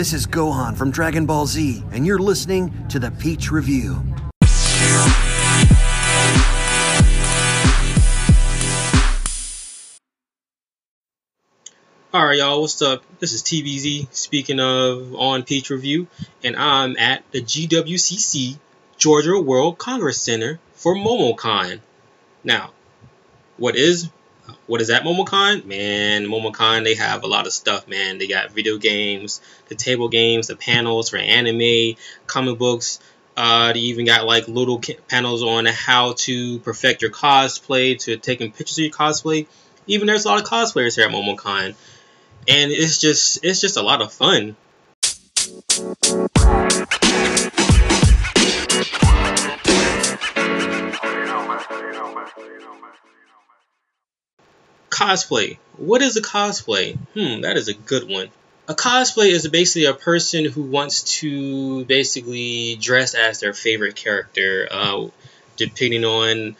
This is Gohan from Dragon Ball Z, and you're listening to the Peach Review. Alright, y'all, what's up? This is TBZ, speaking of on Peach Review, and I'm at the GWCC Georgia World Congress Center for MomoCon. Now, what is what is that MomoCon? Man, MomoCon they have a lot of stuff, man. They got video games, the table games, the panels for anime, comic books. Uh, they even got like little panels on how to perfect your cosplay, to taking pictures of your cosplay. Even there's a lot of cosplayers here at MomoCon and it's just it's just a lot of fun. Cosplay. What is a cosplay? Hmm, that is a good one. A cosplay is basically a person who wants to basically dress as their favorite character, uh, depending on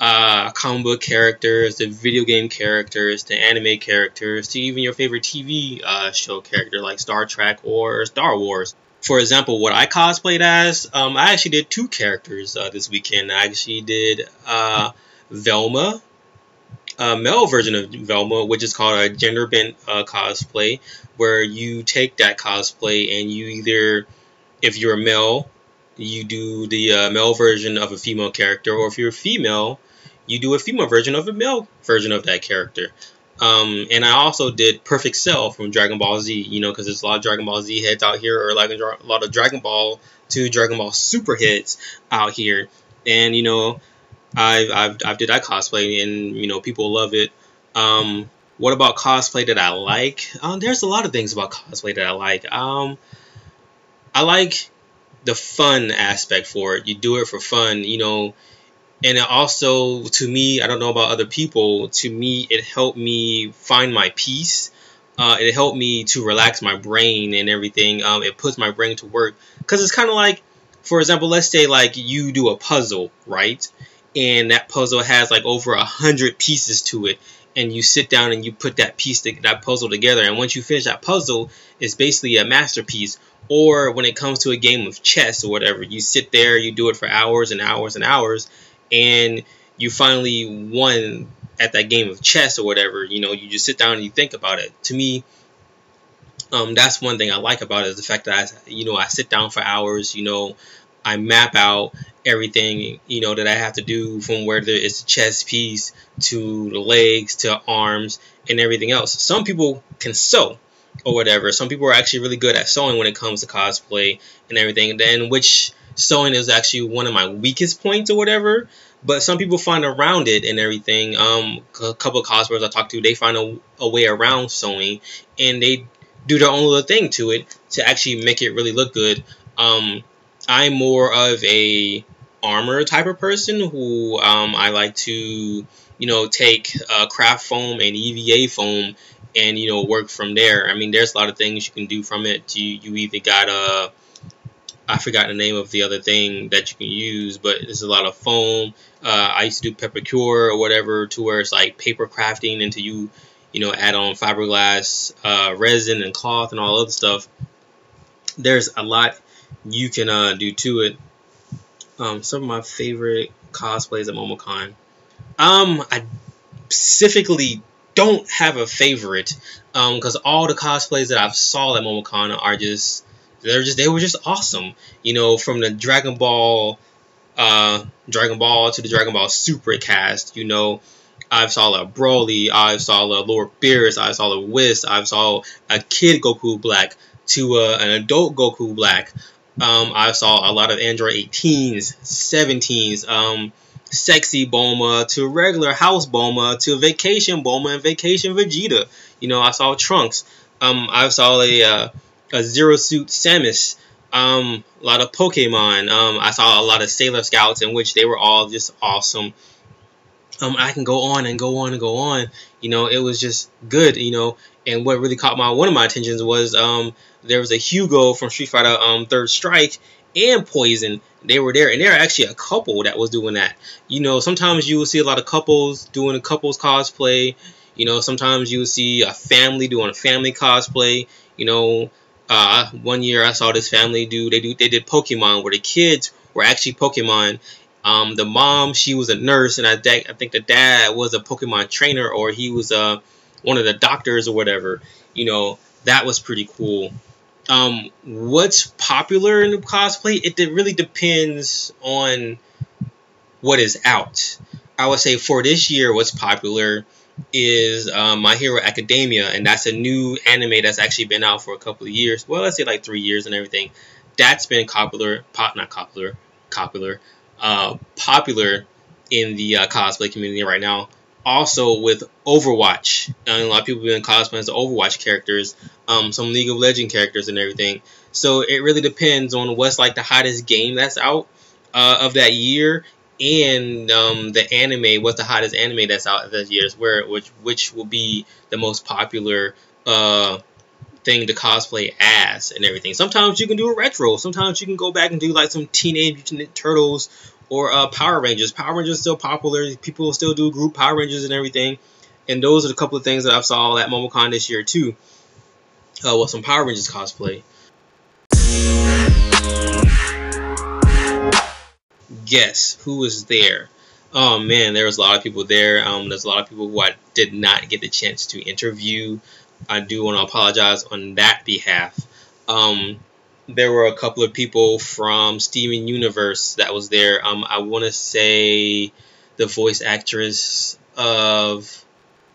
uh, comic book characters, the video game characters, the anime characters, to even your favorite TV uh, show character like Star Trek or Star Wars. For example, what I cosplayed as, um, I actually did two characters uh, this weekend. I actually did uh, Velma, a male version of Velma, which is called a gender bent uh, cosplay, where you take that cosplay and you either, if you're a male, you do the uh, male version of a female character, or if you're a female, you do a female version of a male version of that character. Um, and I also did Perfect Cell from Dragon Ball Z, you know, because there's a lot of Dragon Ball Z heads out here, or like a lot of Dragon Ball to Dragon Ball Super heads out here. And you know, I've I've I've did that cosplay, and you know, people love it. Um, what about cosplay that I like? Um, there's a lot of things about cosplay that I like. Um, I like the fun aspect for it. You do it for fun, you know and also to me i don't know about other people to me it helped me find my peace uh, it helped me to relax my brain and everything um, it puts my brain to work because it's kind of like for example let's say like you do a puzzle right and that puzzle has like over a hundred pieces to it. And you sit down and you put that piece that puzzle together. And once you finish that puzzle it's basically a masterpiece. Or when it comes to a game of chess or whatever you sit there you do it for hours and hours and hours and you finally won at that game of chess or whatever, you know, you just sit down and you think about it. To me, um, that's one thing I like about it is the fact that I, you know, I sit down for hours, you know, I map out everything, you know, that I have to do from whether it's a chest piece to the legs to arms and everything else. Some people can sew or whatever. Some people are actually really good at sewing when it comes to cosplay and everything. Then which sewing is actually one of my weakest points or whatever. But some people find around it and everything. Um, a couple of cosplayers I talked to, they find a, a way around sewing and they do their own little thing to it to actually make it really look good. Um, I'm more of a armor type of person who um, I like to, you know, take uh, craft foam and EVA foam and you know work from there. I mean, there's a lot of things you can do from it. You you either got a I forgot the name of the other thing that you can use, but there's a lot of foam. Uh, I used to do Pepakura or whatever, to where it's like paper crafting until you, you know, add on fiberglass, uh, resin, and cloth and all other stuff. There's a lot you can uh, do to it. Um, some of my favorite cosplays at MomoCon. Um, I specifically don't have a favorite because um, all the cosplays that I've saw at MomoCon are just they're just they were just awesome. You know, from the Dragon Ball, uh, Dragon Ball to the Dragon Ball Super cast. You know, I've saw a Broly, I saw a Lord Beerus, I saw a Whis, I saw a kid Goku Black to uh, an adult Goku Black. Um, I saw a lot of Android 18s, 17s, um, sexy Bulma to regular house Bulma to vacation Bulma and vacation Vegeta. You know, I saw Trunks. Um, I saw a uh, a Zero Suit Samus, um, a lot of Pokemon. Um, I saw a lot of Sailor Scouts in which they were all just awesome. Um, I can go on and go on and go on. You know, it was just good. You know, and what really caught my one of my attentions was um, there was a Hugo from Street Fighter um, Third Strike and Poison. They were there, and there are actually a couple that was doing that. You know, sometimes you will see a lot of couples doing a couples cosplay. You know, sometimes you will see a family doing a family cosplay. You know, Uh, one year I saw this family do they do they did Pokemon where the kids were actually Pokemon. Um, the mom she was a nurse and I, I think the dad was a Pokemon trainer or he was uh, one of the doctors or whatever. You know that was pretty cool. Um, what's popular in the cosplay? It really depends on what is out. I would say for this year, what's popular is um, My Hero Academia, and that's a new anime that's actually been out for a couple of years. Well, let's say like three years and everything. That's been popular, pop, not popular, popular, uh, popular in the uh, cosplay community right now. Also with Overwatch, and a lot of people have been cosplaying as Overwatch characters, um, some League of Legend characters and everything. So it really depends on what's like the hottest game that's out uh, of that year and um, the anime, what's the hottest anime that's out this year, where which which will be the most popular uh, thing to cosplay as and everything. Sometimes you can do a retro. Sometimes you can go back and do like some Teenage Mutant Turtles or uh, Power Rangers. Power Rangers still popular. People still do group Power Rangers and everything. And those are a couple of things that I saw at MomoCon this year too. Uh, with some Power Rangers cosplay. guess who was there? Oh man, there was a lot of people there. Um, there's a lot of people who I did not get the chance to interview. I do want to apologize on that behalf. Um, there were a couple of people from Steven Universe that was there. Um, I want to say the voice actress of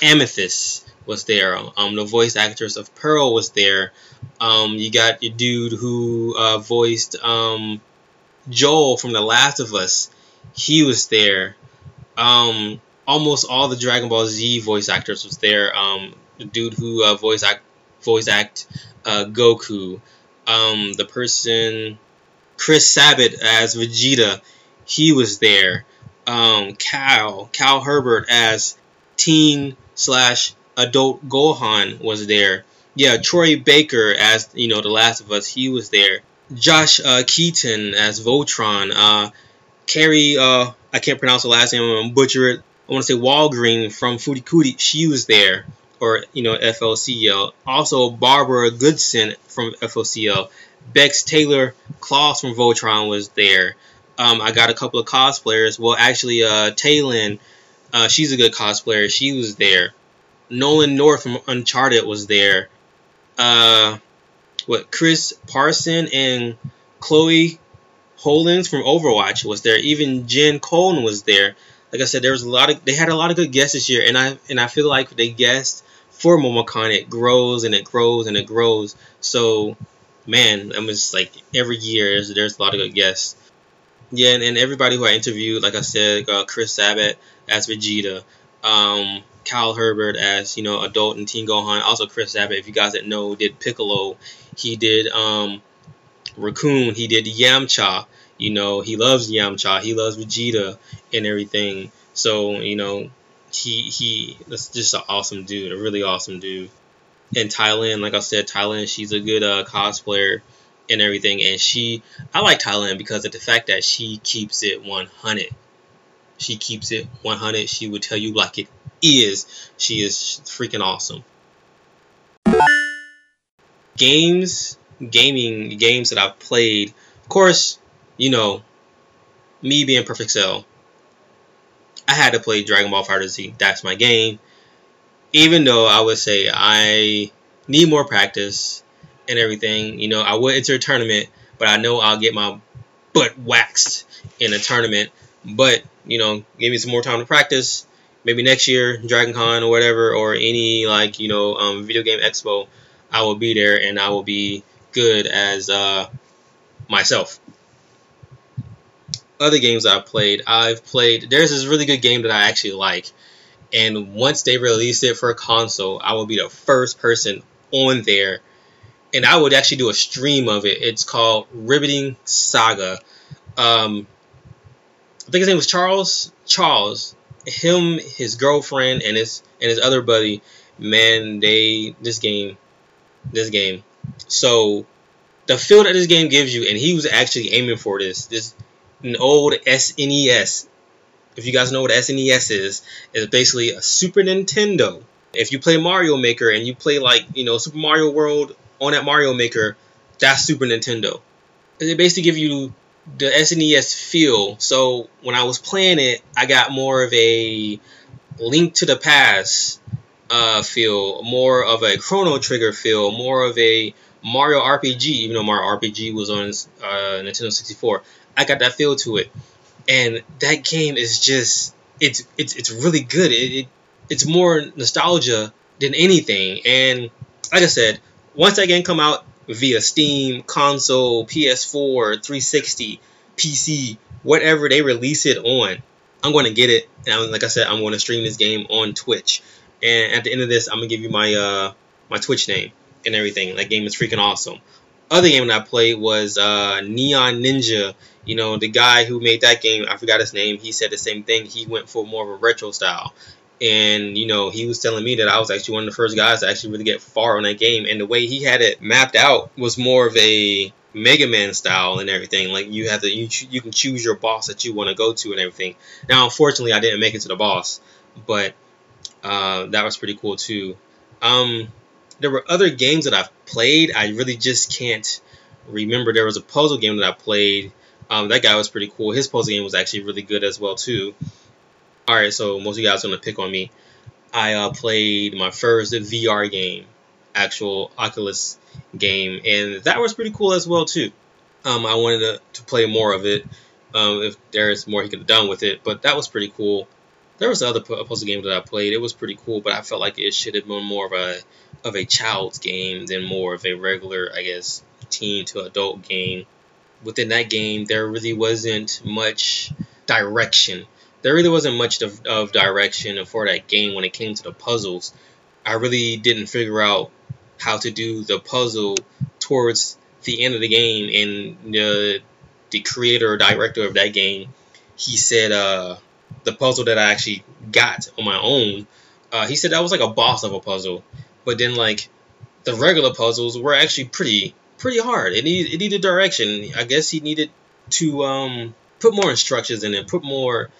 Amethyst was there. Um, the voice actress of Pearl was there. Um, you got your dude who uh, voiced um, Joel from The Last of Us, he was there. Um, almost all the Dragon Ball Z voice actors was there. Um, the dude who uh, voice act voice act uh, Goku, um, the person Chris Sabat as Vegeta, he was there. Um, Cal Cal Herbert as teen slash adult Gohan was there. Yeah, Troy Baker as you know the Last of Us, he was there. Josh uh, Keaton as Voltron. Uh, Kari, uh, I can't pronounce the last name. I'm butcher it. I want to say Wahlgren from Furikuri. She was there, or you know FLCL. Also Barbara Goodson from FLCL. Bex Taylor Claus from Voltron was there. Um, I got a couple of cosplayers. Well, actually, uh, Taylin, uh, she's a good cosplayer. She was there. Nolan North from Uncharted was there. Uh, what Chris Parson and Chloe Hollings from Overwatch was there. Even Jen Cohen was there. Like I said, there was a lot of they had a lot of good guests this year, and I and I feel like they guessed for MomoCon it grows and it grows and it grows. So, man, I'm just like every year there's, there's a lot of good guests. Yeah, and, and everybody who I interviewed, like I said, uh, Chris Sabat as Vegeta, um, Cal Herbert as you know adult and teen Gohan. Also Chris Sabat, if you guys that know, did Piccolo. He did um, Recoome. He did Yamcha. You know he loves Yamcha. He loves Vegeta and everything. So you know he he that's just an awesome dude, a really awesome dude. And Thailand, like I said, Thailand, she's a good uh, cosplayer and everything. And she, I like Thailand because of the fact that she keeps it 100. She keeps it 100. She would tell you like it is. She is freaking awesome. Games, gaming games that I've played. Of course, you know, me being Perfect Cell, I had to play Dragon Ball FighterZ. That's my game. Even though I would say I need more practice and everything, you know, I would enter a tournament, but I know I'll get my butt waxed in a tournament. But, you know, give me some more time to practice maybe next year, Dragon Con or whatever, or any like you know um, video game expo, I will be there and I will be good as uh, myself. Other games I've played, I've played. There's this really good game that I actually like, and once they release it for a console, I will be the first person on there, and I would actually do a stream of it. It's called Riveting Saga. Um, I think his name was Charles. Charles him, his girlfriend, and his and his other buddy, man, they this game, this game. So the feel that this game gives you, and he was actually aiming for this. This an old SNES. If you guys know what SNES is, it's basically a Super Nintendo. If you play Mario Maker and you play like you know Super Mario World on that Mario Maker, that's Super Nintendo. They basically give you the SNES feel. So when I was playing it, I got more of a Link to the Past uh, feel, more of a Chrono Trigger feel, more of a Mario RPG, even though Mario RPG was on uh, Nintendo 64. I got that feel to it, and that game is just it's it's it's really good. It, it it's more nostalgia than anything, and like I said, once that game come out via Steam, console, PS4, 360, PC, whatever they release it on, I'm going to get it. And like I said, I'm going to stream this game on Twitch. And at the end of this, I'm gonna give you my uh my Twitch name and everything. That game is freaking awesome. Other game that I played was uh, Neon Ninja. You know, the guy who made that game, I forgot his name. He said the same thing. He went for more of a retro style. And, you know, he was telling me that I was actually one of the first guys to actually really get far on that game. And the way he had it mapped out was more of a Mega Man style and everything. Like you have to, you, you can choose your boss that you want to go to and everything. Now, unfortunately, I didn't make it to the boss, but uh, that was pretty cool too. Um, there were other games that I've played. I really just can't remember. There was a puzzle game that I played. Um, that guy was pretty cool. His puzzle game was actually really good as well too. All right, so most of you guys are gonna pick on me. I uh, played my first VR game, actual Oculus game, and that was pretty cool as well too. Um, I wanted to, to play more of it. Um, if there's more he could have done with it, but that was pretty cool there was other puzzle game that I played. It was pretty cool, but I felt like it should have been more of a of a child's game than more of a regular, I guess, teen to adult game. Within that game, there really wasn't much direction. There really wasn't much of, of direction for that game when it came to the puzzles. I really didn't figure out how to do the puzzle towards the end of the game, and the the creator or director of that game, he said, uh, the puzzle that I actually got on my own, uh, he said that was like a boss of a puzzle. But then like the regular puzzles were actually pretty pretty hard. It needed it needed direction. I guess he needed to um, put more instructions in it, put more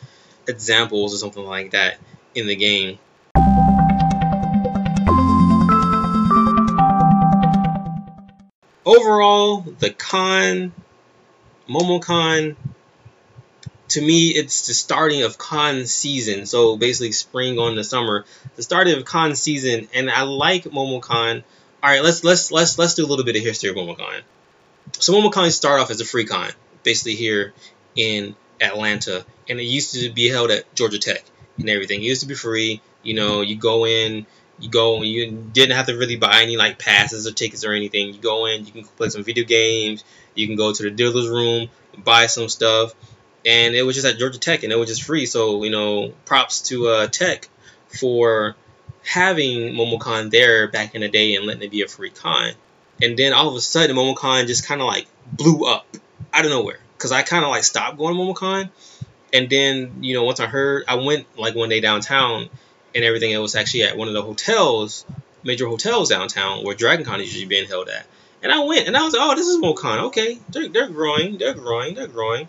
examples or something like that in the game. Overall, the con, Momocon to me, it's the starting of con season. So basically, spring on the summer, the starting of con season, and I like MomoCon. All right, let's let's let's let's do a little bit of history of MomoCon. So MomoCon started off as a free con, basically here in Atlanta, and it used to be held at Georgia Tech and everything. It used to be free. You know, you go in, you go, and you didn't have to really buy any like passes or tickets or anything. You go in, you can play some video games. You can go to the dealer's room, buy some stuff and it was just at Georgia Tech, and it was just free. So you know, props to uh, Tech for having MomoCon there back in the day and letting it be a free con. And then all of a sudden, MomoCon just kind of like blew up out of nowhere because I kind of like stopped going to MomoCon. And then you know, once I heard, I went like one day downtown and everything. It was actually at one of the hotels, major hotels downtown where Dragon Con is usually being held at. And I went and I was like, oh, this is MomoCon. Okay, they're, they're growing, they're growing, they're growing.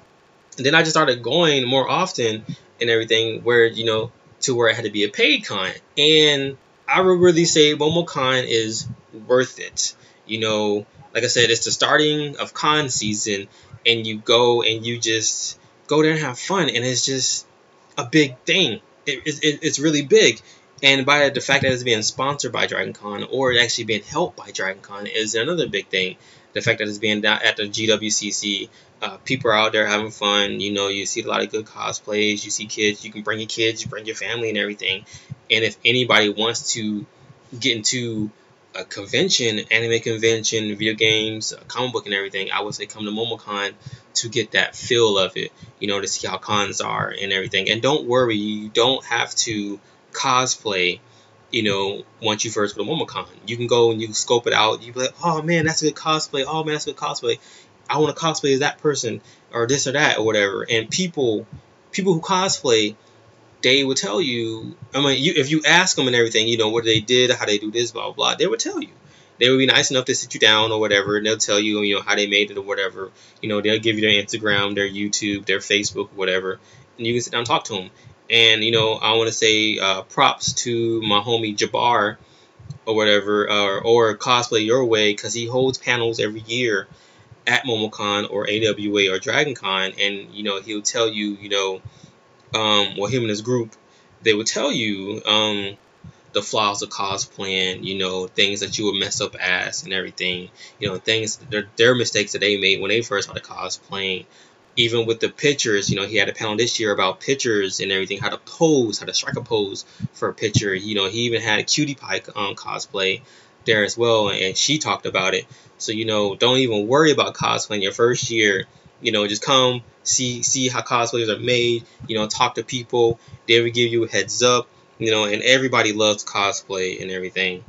And then I just started going more often and everything where, you know, to where I had to be a paid con. And I would really say MomoCon is worth it. You know, like I said, it's the starting of con season and you go and you just go there and have fun and it's just a big thing. It, it, it's really big. And by the fact that it's being sponsored by DragonCon or actually being helped by DragonCon is another big thing. The fact that it's being at the GWCC uh, people are out there having fun. You know, you see a lot of good cosplays. You see kids. You can bring your kids. You bring your family and everything. And if anybody wants to get into a convention, anime convention, video games, comic book, and everything, I would say come to MomoCon to get that feel of it. You know, to see how cons are and everything. And don't worry, you don't have to cosplay. You know, once you first go to MomoCon, you can go and you scope it out. You be like, oh man, that's a good cosplay. Oh man, that's a good cosplay. I want to cosplay as that person or this or that or whatever. And people, people who cosplay, they would tell you. I mean, you, if you ask them and everything, you know what they did, how they do this, blah blah blah. They would tell you. They would be nice enough to sit you down or whatever, and they'll tell you, you know, how they made it or whatever. You know, they'll give you their Instagram, their YouTube, their Facebook, whatever, and you can sit down and talk to them. And you know, I want to say uh, props to my homie Jabbar or whatever, or, or cosplay your way because he holds panels every year at MomoCon or AWA or DragonCon, and you know he'll tell you, you know, um, well him and his group, they would tell you um, the flaws of cosplaying, you know, things that you would mess up as and everything, you know, things their, their mistakes that they made when they first started cosplaying. Even with the pictures, you know, he had a panel this year about pictures and everything, how to pose, how to strike a pose for a picture. You know, he even had a cutie pie um, cosplay there as well, and she talked about it. So you know, don't even worry about cosplaying your first year. You know, just come see see how cosplays are made. You know, talk to people. They will give you a heads up you know, and everybody loves cosplay and everything.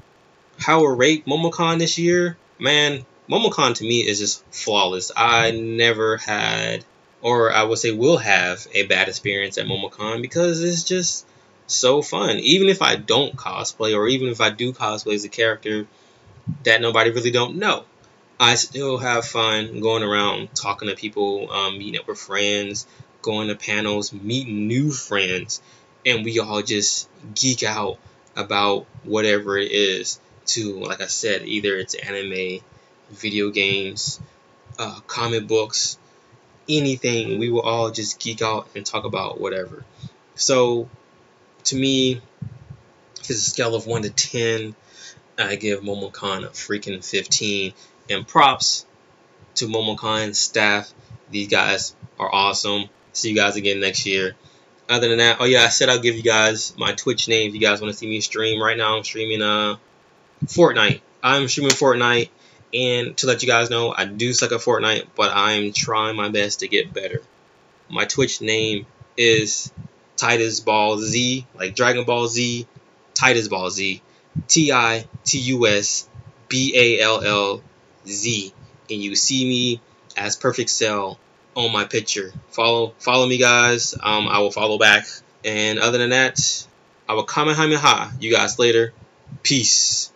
How will rate MomoCon this year? Man, MomoCon to me is just flawless. I never had, or I would say will have, a bad experience at MomoCon because it's just so fun. Even if I don't cosplay, or even if I do cosplay as a character that nobody really don't know, I still have fun going around talking to people, um, meeting up with friends, going to panels, meeting new friends, and we all just geek out about whatever it is to like I said either it's anime video games uh, comic books anything we will all just geek out and talk about whatever. So to me it's a scale of 1 to 10 I give Momocon a freaking 15 and props to Momocon staff these guys are awesome. See you guys again next year. Other than that, oh yeah, I said I'll give you guys my Twitch name if you guys want to see me stream. Right now, I'm streaming uh Fortnite. I'm streaming Fortnite, and to let you guys know, I do suck at Fortnite, but I'm trying my best to get better. My Twitch name is Titus Ball Z, like Dragon Ball Z, Titus Ball Z, T I T U S B A L L Z, and you see me as Perfect Cell on my picture. Follow follow me guys. Um, I will follow back. And other than that, I will Kamehameha you guys later. Peace.